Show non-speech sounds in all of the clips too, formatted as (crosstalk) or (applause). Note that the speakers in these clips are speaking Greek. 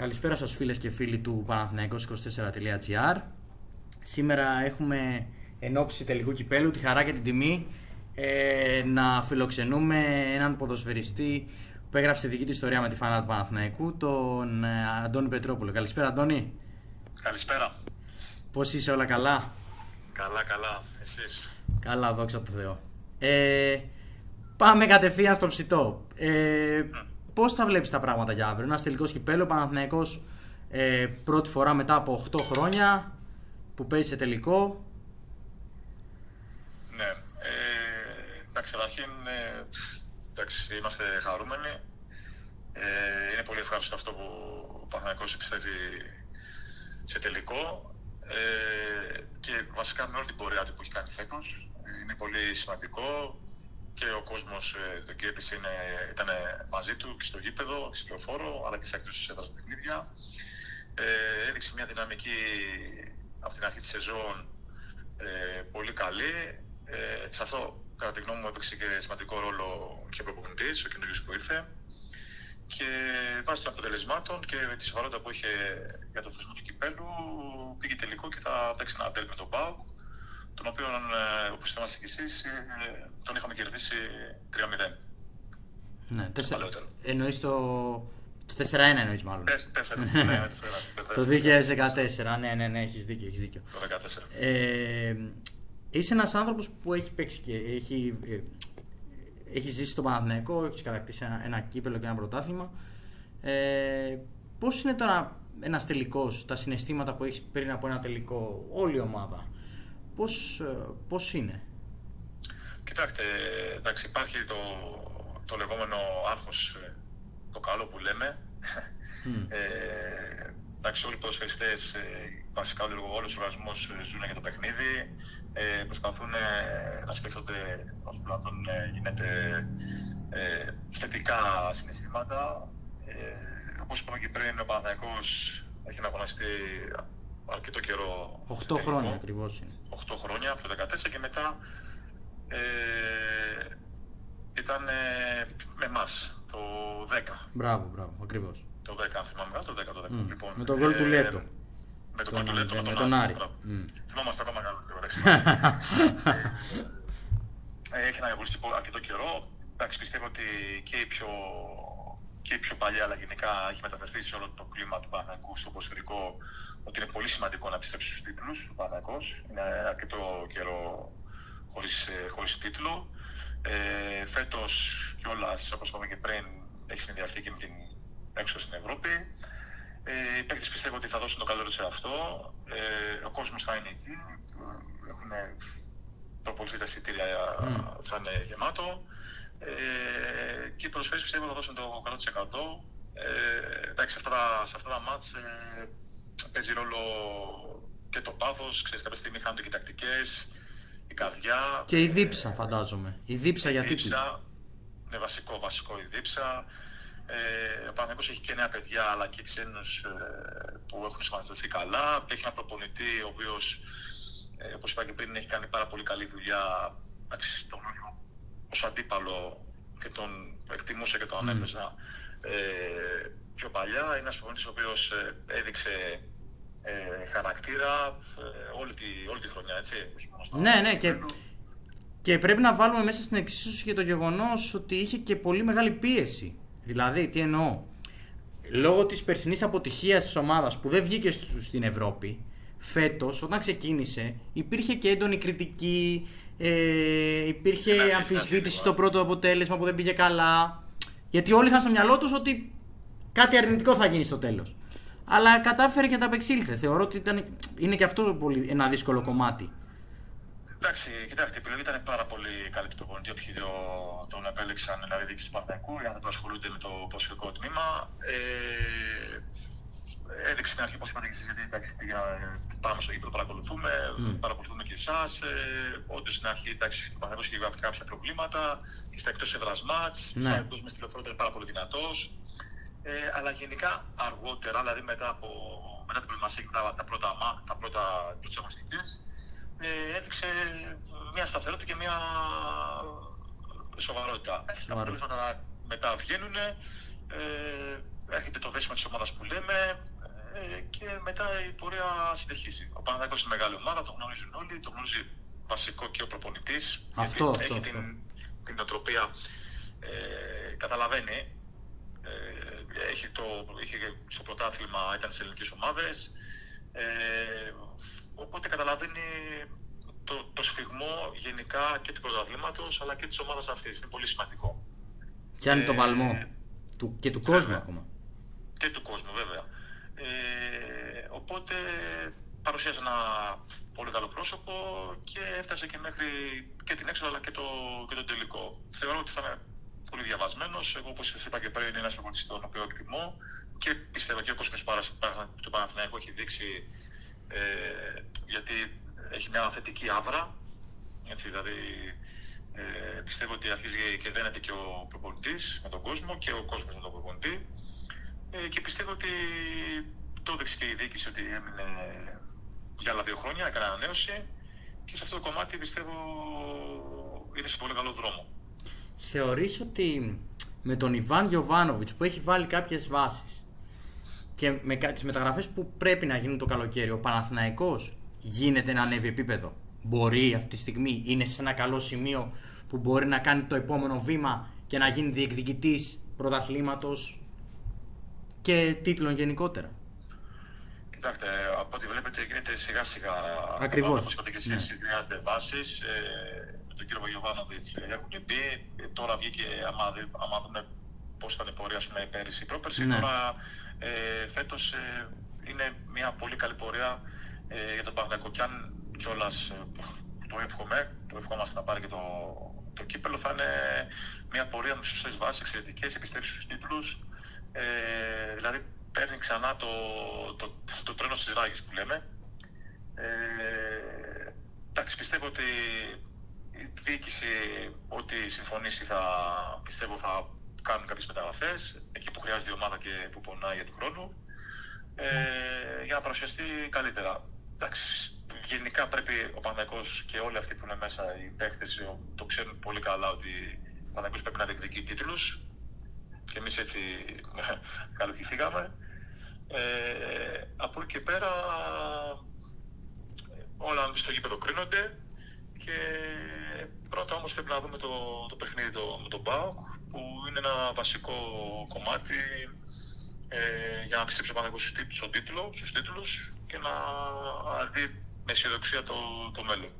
Καλησπέρα σας φίλες και φίλοι του Παναθηναϊκός24.gr Σήμερα έχουμε ενόψει τελικού κυπέλου τη χαρά και την τιμή ε, να φιλοξενούμε έναν ποδοσφαιριστή που έγραψε δική του ιστορία με τη φανά του Παναθηναϊκού, τον ε, Αντώνη Πετρόπουλο. Καλησπέρα Αντώνη. Καλησπέρα. Πώς είσαι όλα καλά; Καλά, καλά. Εσείς; Καλά, δόξα τω Θεώ. Ε, πάμε κατευθείαν στο ψητό. Ε, Πώς θα βλέπεις τα πράγματα για αύριο, Ένας τελικός κυπέλο, Παναθυναϊκό ε, πρώτη φορά μετά από 8 χρόνια που παίζει σε τελικό. Ναι. Ε, εντάξει, καταρχήν ε, εντάξει, είμαστε χαρούμενοι. Ε, είναι πολύ ευχάριστο αυτό που ο Παναθηναϊκός επιστρέφει σε τελικό ε, και βασικά με όλη την πορεία που έχει κάνει φέτος. Είναι πολύ σημαντικό και ο κόσμος ε, τον κέρδισε, ήταν μαζί του και στο γήπεδο, και στο λεωφόρο, αλλά και σε εκτό έδρα παιχνίδια. Ε, έδειξε μια δυναμική από την αρχή της σεζόν ε, πολύ καλή. Ε, σε αυτό, κατά τη γνώμη μου, έπαιξε και σημαντικό ρόλο και ο προπονητής, ο καινούριο που ήρθε. Και βάσει των αποτελεσμάτων και με τη σοβαρότητα που είχε για το θεσμό του κυπέλου, πήγε τελικό και θα παίξει ένα τέλ με τον Πάουκ τον οποίο, ε, όπως θυμάστε και εσείς, ε, τον είχαμε κερδίσει 3-0. Ναι, τέσσερα. Εννοείς το... Το 4-1 εννοείς μάλλον. 4, ναι, το 2014, ναι, ναι, ναι, έχεις δίκιο, έχεις δίκιο. Το 2014. Ε, είσαι ένας άνθρωπος που έχει παίξει και έχει, ε, έχεις ζήσει στο Παναθηναϊκό, έχεις κατακτήσει ένα, ένα κύπελο και ένα πρωτάθλημα. Ε, πώς είναι τώρα ένας τελικός, τα συναισθήματα που έχεις πριν από ένα τελικό, όλη η ομάδα; Πώς, ε, πώς είναι; Κοιτάξτε, εντάξει, υπάρχει το, το λεγόμενο άγχος, ε, το καλό που λέμε. Mm. Ε, εντάξει, όλοι οι ποδοσφαιριστές, ε, βασικά όλος ο οργανισμός ζουν για το παιχνίδι, ε, προσπαθούν να σκέφτονται όσο πλάτων γίνεται ε, θετικά συναισθήματα. Ε, όπως είπαμε και πριν, ο Παναθηναϊκός έχει να αγωνιστεί αρκετό καιρό. 8 χρόνια ακριβώς. 8 χρόνια, από το 2014 και μετά ε, ήταν ε, με εμάς το 10. Μπράβο, μπράβο, ακριβώς. Το 10, αν θυμάμαι το 10, το 10. Mm. Λοιπόν, με τον γκολ του Λέτο. Ε, με τον γκολ του Λέτο, με τον Άρη. Mm. Θυμόμαστε ακόμα καλά. (laughs) Έχει να αγωνιστεί αρκετό καιρό. Εντάξει, πιστεύω ότι και η πιο και η πιο παλιά, αλλά γενικά έχει μεταφερθεί σε όλο το κλίμα του Παναγικού στο ποσφαιρικό ότι είναι πολύ σημαντικό να επιστρέψει στους τίτλους ο Παναγικός. Είναι αρκετό καιρό χωρίς, ε, χωρίς τίτλο. Ε, φέτος κιόλας, όπως είπαμε και πριν, έχει συνδυαστεί και με την έξω στην Ευρώπη. Ε, οι παίκτες πιστεύω ότι θα δώσουν το καλύτερο σε αυτό. Ε, ο κόσμος θα είναι εκεί. Έχουν προπολθεί τα εισιτήρια, mm. θα είναι γεμάτο. Ε, και οι προσφέρειες πιστεύω θα δώσουν το 100%. Ε, εντάξει, σε αυτά τα, σε αυτά τα μάτς ε, παίζει ρόλο και το πάθος. Ξέρεις, κάποια στιγμή χάνονται και οι τακτικές, η καρδιά. Και η δίψα, φαντάζομαι. Η δίψα γιατί. Η δίψα, είναι βασικό, βασικό η δίψα. Ε, ο Παναγιώτης έχει και νέα παιδιά αλλά και ξένους ε, που έχουν συμμετοχθεί καλά. Έχει ένα προπονητή ο οποίος, ε, όπως είπα και πριν, έχει κάνει πάρα πολύ καλή δουλειά. Τον γνώριμα ως αντίπαλο και τον εκτιμούσα και τον mm. ανέπαιζα ε, πιο παλιά. Είναι ένας προπονητής ο οποίος ε, έδειξε ε, χαρακτήρα ε, όλη, τη, όλη τη χρονιά, έτσι. Ναι, ναι, και, και πρέπει να βάλουμε μέσα στην εξίσωση και το γεγονός ότι είχε και πολύ μεγάλη πίεση. Δηλαδή, τι εννοώ; Λόγω της περσινής αποτυχίας της ομάδας που δεν βγήκε στην Ευρώπη, φέτος όταν ξεκίνησε υπήρχε και έντονη κριτική, ε, υπήρχε αμφισβήτηση στο πρώτο αποτέλεσμα που δεν πήγε καλά. Γιατί όλοι είχαν στο μυαλό τους ότι κάτι αρνητικό θα γίνει στο τέλος αλλά κατάφερε και τα απεξήλθε. Θεωρώ ότι ήταν, είναι και αυτό πολύ, ένα δύσκολο κομμάτι. Εντάξει, κοιτάξτε, η επιλογή ήταν πάρα πολύ καλή του προπονητή. Όποιοι δύο τον επέλεξαν, δηλαδή δίκη του Παναθηναϊκού, για να ασχολούνται με το προσφυγικό τμήμα. Ε, έδειξε στην αρχή, όπω είπατε και εσείς, γιατί εντάξει, πάμε στο γήπεδο, παρακολουθούμε, mm. παρακολουθούμε και εσάς. Ε, Όντως στην αρχή εντάξει, ο Παναθηναϊκός είχε κάποια προβλήματα, και στα εκτός έδρα μάτ. Ναι. Ο μες στη λεωφόρο ήταν πάρα πολύ δυνατός. Ε, αλλά γενικά αργότερα, δηλαδή μετά, από, μετά την προετοιμασία και τα, τα πρώτα, τα πρώτα ε, έδειξε μια σταθερότητα και μια σοβαρότητα. Τα αποτελέσματα μετά βγαίνουν. Ε, έρχεται το δέσιμο της ομάδας που λέμε ε, και μετά η πορεία συνεχίζει. Ο Παναθηναϊκός είναι μεγάλη ομάδα, το γνωρίζουν όλοι, το γνωρίζει βασικό και ο προπονητής. Αυτό, αυτό, έχει αυτό. την, την νοοτροπία, ε, καταλαβαίνει. Ε, έχει το, είχε στο πρωτάθλημα, ήταν σε ελληνικές ομάδες. Ε, οπότε καταλαβαίνει το, το σφιγμό γενικά και του πρωταθλήματος αλλά και της ομάδας αυτής. Είναι πολύ σημαντικό. Πιάνει τον Ε, παλμό του, και του κόσμου βέβαια. ακόμα. και του κόσμου βέβαια. Ε, οπότε παρουσίασε ένα πολύ καλό πρόσωπο και έφτασε και μέχρι και την έξοδο αλλά και το, και το τελικό. Θεωρώ ότι θα είναι πολύ διαβασμένος. Εγώ όπως σας είπα και πριν είναι ένας προπονητής τον οποίο εκτιμώ και πιστεύω και ο κόσμος Παρα- Παρα- του Παναθηναϊκού έχει δείξει ε, γιατί έχει μια θετική άβρα. Έτσι, δηλαδή ε, πιστεύω ότι αρχίζει και δένεται και ο προπονητής με τον κόσμο και ο κόσμος με τον προπονητή. Ε, και πιστεύω ότι το έδειξε και η διοίκηση ότι έμεινε για άλλα δύο χρόνια, έκανε ανανέωση και σε αυτό το κομμάτι πιστεύω είναι σε πολύ καλό δρόμο. Θεωρείς ότι με τον Ιβάν Γιοβάνοβιτς που έχει βάλει κάποιες βάσεις και με κα- τις μεταγραφές που πρέπει να γίνουν το καλοκαίρι, ο Παναθηναϊκός γίνεται να ανέβει επίπεδο; Μπορεί αυτή τη στιγμή, είναι σε ένα καλό σημείο που μπορεί να κάνει το επόμενο βήμα και να γίνει διεκδικητής πρωταθλήματος; Και τίτλων γενικότερα. Κοιτάξτε, από ό,τι βλέπετε γίνεται σιγά σιγά. Ακριβώς, Όπως είπατε και εσείς, χρειάζεται βάσεις. Ε, με τον κύριο Βαγιοβάνοβιτς έχουν μπει. Ε, τώρα βγήκε, άμα, δει- άμα δούμε πώς ήταν η πορεία, ας πούμε, πέρυσι, πρόπερσι, Ναι. τώρα ε, φέτος ε, είναι μια πολύ καλή πορεία ε, για τον Παναγιακό. Κι αν κιόλας ε, το εύχομαι, το ευχόμαστε να πάρει και το, το κύπελο, θα είναι μια πορεία με σωστές βάσεις, εξαιρετικές, επιστρέψεις στους τίτλους. Ε, δηλαδή παίρνει ξανά το, το, το τρένος στις ράγες που λέμε. Ε, εντάξει, πιστεύω ότι η διοίκηση ό,τι συμφωνήσει θα, πιστεύω θα κάνουν κάποιες μεταγραφές εκεί που χρειάζεται η ομάδα και που πονάει για του χρόνου ε, για να παρουσιαστεί καλύτερα. Εντάξει, γενικά πρέπει ο Παναγικός και όλοι αυτοί που είναι μέσα, οι παίχτες το ξέρουν πολύ καλά ότι ο Παναγικός πρέπει να διεκδικεί τίτλους και εμείς έτσι (laughs) καλοκυθήκαμε. Ε, από εκεί και πέρα όλα στο γήπεδο κρίνονται και πρώτα όμως πρέπει να δούμε το, το παιχνίδι το, με τον ΠΑΟΚ που είναι ένα βασικό κομμάτι ε, για να πιστέψει ο Παναγικός στους τίτλους- στον τίτλο, στους τίτλους και να δει με αισιοδοξία το, το μέλλον.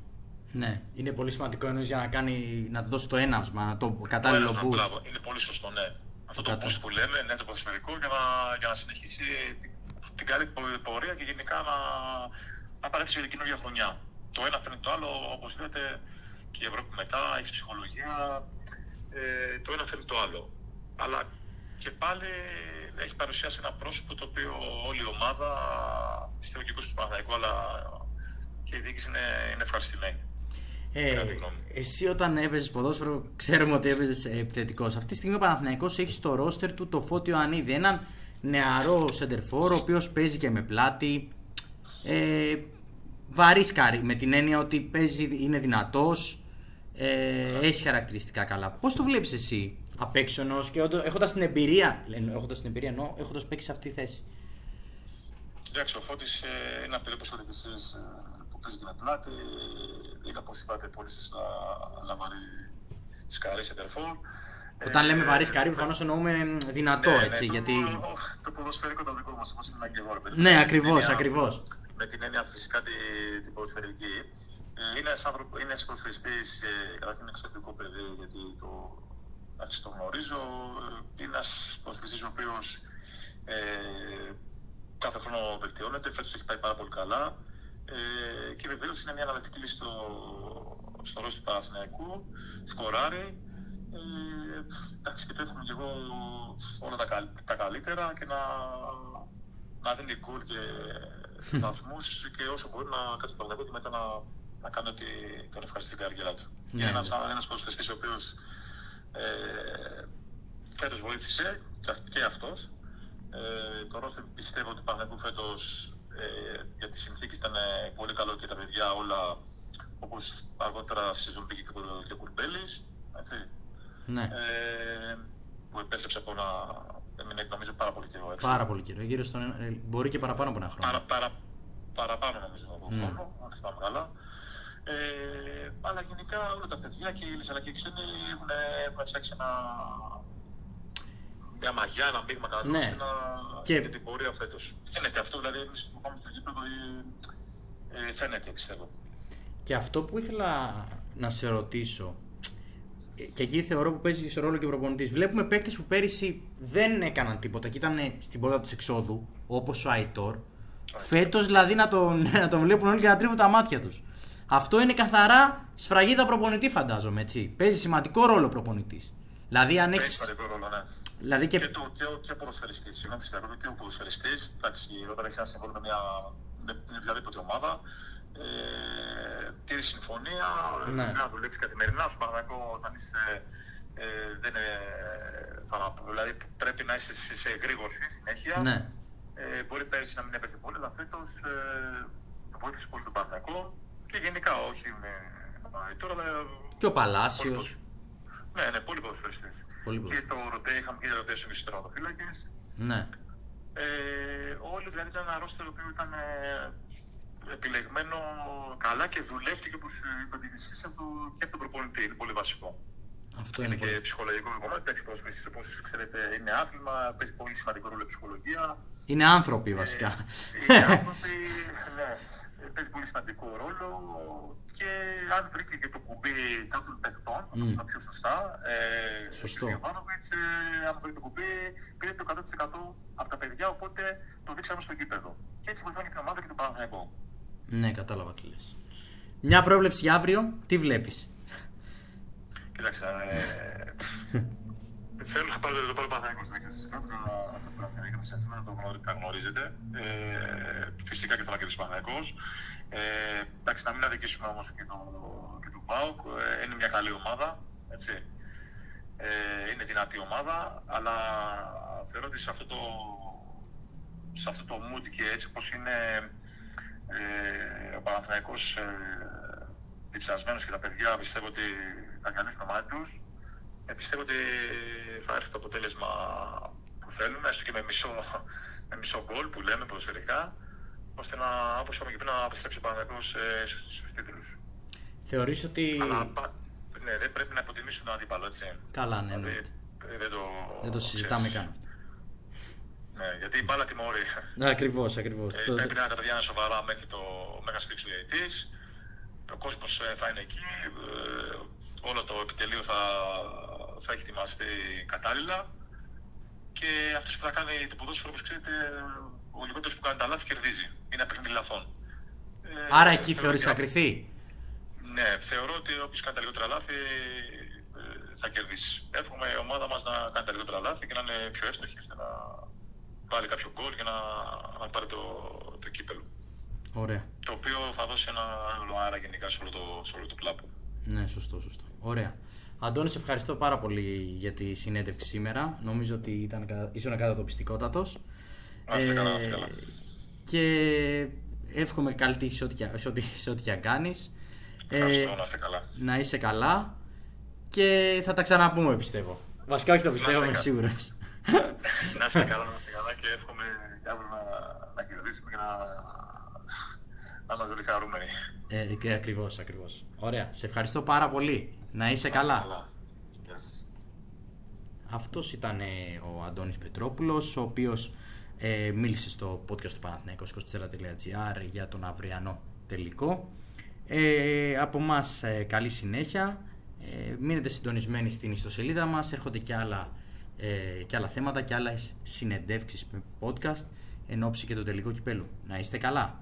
Ναι, είναι πολύ σημαντικό εννοείς για να, κάνει, να του δώσει το έναυσμα, το κατάλληλο Ένα, boost. μπράβο, Είναι πολύ σωστό, ναι. Αυτό το Κατά. boost που λέμε, ναι, το ποδοσφαιρικό, για να, για να συνεχίσει την, την καλή πο- πορεία και γενικά να, να παρέχει σε καινούργια χρονιά. Το ένα φέρνει το άλλο, όπως λέτε, και η Ευρώπη μετά, έχει ψυχολογία, ε, το ένα φέρνει το άλλο. Αλλά και πάλι έχει παρουσιάσει ένα πρόσωπο το οποίο όλη η ομάδα, πιστεύω και εγώ στο Παναθηναϊκό, αλλά και η διοίκηση είναι, είναι ευχαριστημένη. Ε, Κατά τη γνώμη μου. εσύ όταν έπαιζες ποδόσφαιρο, ξέρουμε ότι έπαιζες επιθετικός. Αυτή τη στιγμή ο Παναθηναϊκός έχει στο ρόστερ του το Φώτιο Ανίδη. Έναν νεαρό σεντερφόρ, ο οποίος παίζει και με πλάτη. Ε, βαρίσκαρη με την έννοια ότι παίζει, είναι δυνατός. Ε, έχει χαρακτηριστικά καλά. Πώς το βλέπεις εσύ απ' έξω ενός και έχοντας την εμπειρία, έχοντας την εμπειρία εννοώ, έχοντας παίξει σε αυτή τη θέση; Κοιτάξτε, ο Φώτης ε, είναι ένα παιδί όπως είπατε και εσείς ε, που παίζει και με πλάτη. Είναι όπως είπατε πολύ σωστά ένα βαρύ σκαρί σε τερφόρ. Όταν λέμε βαρύ σκαρί, προφανώς εννοούμε δυνατό, έτσι. ναι, γιατί... το, το ποδοσφαιρικό το δικό μας, όπως είναι και εγώ, ρε παιδί. Ναι, Με την ακριβώς, έννοια- ακριβώς. Με την έννοια φυσικά τη, την ποδοσφαιρική. Ε, Είναι ένας άνθρωπος, είναι ένας ποδοσφαιριστής, ε, καταρχήν εξαιρετικό παιδί, γιατί το, εντάξει, το γνωρίζω. Ε, Είναι ένας ποδοσφαιριστής ο οποίος ε, κάθε χρόνο βελτιώνεται, φέτος έχει πάει πάρα πολύ καλά. Ε, και βεβαίως είναι μια αναλυτική λύση στο, στο ρόλο του Παναθηναϊκού, σκοράρει. Ε, εντάξει, και το εύχομαι και εγώ όλα τα, καλ- τα καλύτερα και να, να δίνει γκολ και βαθμούς και όσο μπορεί να κάτσει το Παναθηναϊκό και μετά να, να κάνει ότι τον ευχαριστεί την καριέρα του. Ναι, είναι ένας, ναι. ένας ποδοσφαιριστής ο οποίος ε, φέτος βοήθησε και αυ- και αυτός. Ε, το ρόστερ πιστεύω ότι Παναγικού φέτος ε, για τις συνθήκες ήταν ε, πολύ καλό και τα παιδιά όλα όπως αργότερα στη σεζόν πήγε και, ο- και ο Κουρμπέλης, έτσι, Ναι. ε, που επέστρεψε από ένα έμεινε νομίζω πάρα πολύ καιρό έξω. Πάρα πολύ καιρό, γύρω στον, ε, μπορεί και παραπάνω από ένα χρόνο. Παρα, παρα, παραπάνω νομίζω από mm. χρόνο, αν θυμάμαι καλά. Ε, αλλά γενικά όλα τα παιδιά και οι Έλληνες αλλά και οι ξένοι έχουν, έχουν φτιάξει ένα, μια μαγιά, ένα μείγμα κατά ναι. να... και... για την πορεία φέτος. Φαίνεται αυτό, δηλαδή εμείς που πάμε στο γήπεδο ε, φαίνεται πιστεύω. Και αυτό που ήθελα να σε ρωτήσω, και εκεί θεωρώ που παίζει σε ρόλο και ο προπονητής. Βλέπουμε παίκτες που πέρυσι δεν έκαναν τίποτα και ήταν στην πόρτα τους εξόδου, όπως ο Αϊτόρ. Φέτος δηλαδή να τον, (laughs) να τον βλέπουν όλοι και να τρίβουν τα μάτια τους. Αυτό είναι καθαρά σφραγίδα προπονητή, φαντάζομαι. Έτσι. Παίζει σημαντικό ρόλο προπονητής. Δηλαδή, αν έχει. σημαντικό ρόλο, ναι. Δηλαδή και... Και, το, και, ο, και ο ποδοσφαιριστής, συγγνώμη, και ο ποδοσφαιριστής, εντάξει, όταν έχει ένα συμβόλαιο με μια, με μια οποιαδήποτε ομάδα, ε, τήρη συμφωνία, ναι. να δουλέψει καθημερινά σου Παναγιακό όταν είσαι ε, δεν είναι, θα, δηλαδή πρέπει να είσαι σε, σε γρήγορση συνέχεια. Ναι. Ε, μπορεί πέρυσι να μην έπαιζε πολύ, αλλά φέτος ε, βοήθησε πολύ τον Παναγιακό και γενικά όχι με τώρα. Αλλά, και ο Παλάσιος. Ναι, ναι, πολύ ποδοσφαιριστή. Και το ρωτέ, είχαμε και ρωτέ στου τερματοφύλακε. Ναι. Ε, όλοι δηλαδή ήταν ένα ρόστερ που ήταν ε, επιλεγμένο καλά και δουλεύτηκε όπως είπατε εσείς και από τον προπονητή. Είναι πολύ βασικό. Αυτό είναι, είναι και ψυχολογικό κομμάτι. Εντάξει, ποδοσφαιριστή όπω ξέρετε είναι άθλημα, παίζει πολύ σημαντικό ρόλο η ψυχολογία. Είναι άνθρωποι βασικά. Ε, είναι άνθρωποι, (laughs) ναι. Παίζει πολύ σημαντικό ρόλο και αν βρήκε και το κουμπί κάποιων παιχτών, mm. το πιο σωστά. Ε, Σωστό. Ο Ιωβάνοβιτς, ε, αν βρήκε το κουμπί, πήρε το 100% από τα παιδιά, οπότε το δείξαμε στο γήπεδο. Και έτσι βοηθάει και την ομάδα και τον Παναγενικό. Ναι, κατάλαβα τι λες. Μια πρόβλεψη για αύριο, τι βλέπεις; Κοίταξε, ε, (laughs) θέλω να πάρω το πρώτο Παναθηναϊκό στην έκθεση. Θέλω να το γνωρίζετε. Ε, φυσικά και θέλω να κερδίσει ο Παναθηναϊκός. Ε, εντάξει, να μην αδικήσουμε όμως και το, και το ΠΑΟΚ. Ε, είναι μια καλή ομάδα, έτσι. Ε, είναι δυνατή ομάδα, αλλά θεωρώ ότι σε αυτό το, σε αυτό το mood και έτσι όπως είναι ε, ο Παναθηναϊκός ε, διψασμένος και τα παιδιά πιστεύω ότι θα διαλύσουν το μάτι τους. Ε, πιστεύω ότι θα έρθει το αποτέλεσμα που θέλουμε, έστω και με μισό, με μισό γκολ που λέμε ποδοσφαιρικά, ώστε να, όπως είπαμε και πριν, να επιστρέψει ο Παναθηναϊκός ε, στους τίτλους. Θεωρείς ότι... Αλλά, ναι, δεν πρέπει να υποτιμήσουν τον αντίπαλο, έτσι. Καλά, ναι, δηλαδή, ναι. Δεν το, δεν το συζητάμε καν αυτό. Ναι, γιατί η μπάλα τιμωρεί. Ναι, ακριβώς, ακριβώς. Ε, το... Πρέπει να τα παιδιά σοβαρά μέχρι το Μέγα Σπίξ του Ο κόσμος ε, θα είναι εκεί. Ε, όλο το επιτελείο θα, θα έχει ετοιμαστεί κατάλληλα. Και αυτός που θα κάνει το ποδόσφαιρο, όπως ξέρετε, ο λιγότερος που κάνει τα λάθη κερδίζει. Είναι παιχνίδι λαθών. Ε, Άρα εκεί θεωρείς θα κρυθεί; Ναι, θεωρώ ότι όποιος κάνει τα λιγότερα λάθη θα κερδίσει. Εύχομαι η ομάδα μας να κάνει τα λιγότερα λάθη και να είναι πιο εύστοχη ώστε να βάλει κάποιο γκολ για να, να πάρει το, το κύπελο. Ωραία. Το οποίο θα δώσει ένα άλλο άρα γενικά σε όλο το, σε όλο το πλάπο. Ναι, σωστό, σωστό. Ωραία. Αντώνης, σε ευχαριστώ πάρα πολύ για τη συνέντευξη σήμερα. Νομίζω ότι ήταν, ήσουν κατατοπιστικότατος. Ε, καλά, καλά. Και εύχομαι καλή τύχη σε ό,τι, σε ό,τι, κάνεις. Ε, να είστε καλά. Να είσαι καλά και θα τα ξαναπούμε πιστεύω. Βασικά όχι το πιστεύω, είμαι σίγουρος. να είστε καλά, να είστε καλά και εύχομαι και αύριο να, να κερδίσουμε και να, να είμαστε όλοι χαρούμενοι. Ε, και ακριβώς, ακριβώς. Ωραία. Σε ευχαριστώ πάρα πολύ. Να είσαι καλά. καλά. Αυτός ήταν ε, ο Αντώνης Πετρόπουλος, ο οποίος ε, μίλησε στο podcast του Παναθηναϊκός24.gr για τον αυριανό τελικό. Ε, από μας ε, καλή συνέχεια. Ε, μείνετε συντονισμένοι στην ιστοσελίδα μας, έρχονται και άλλα ε, και άλλα θέματα και άλλες συνεντεύξεις με podcast εν ώψη και το τελικό κυπέλου. Να είστε καλά!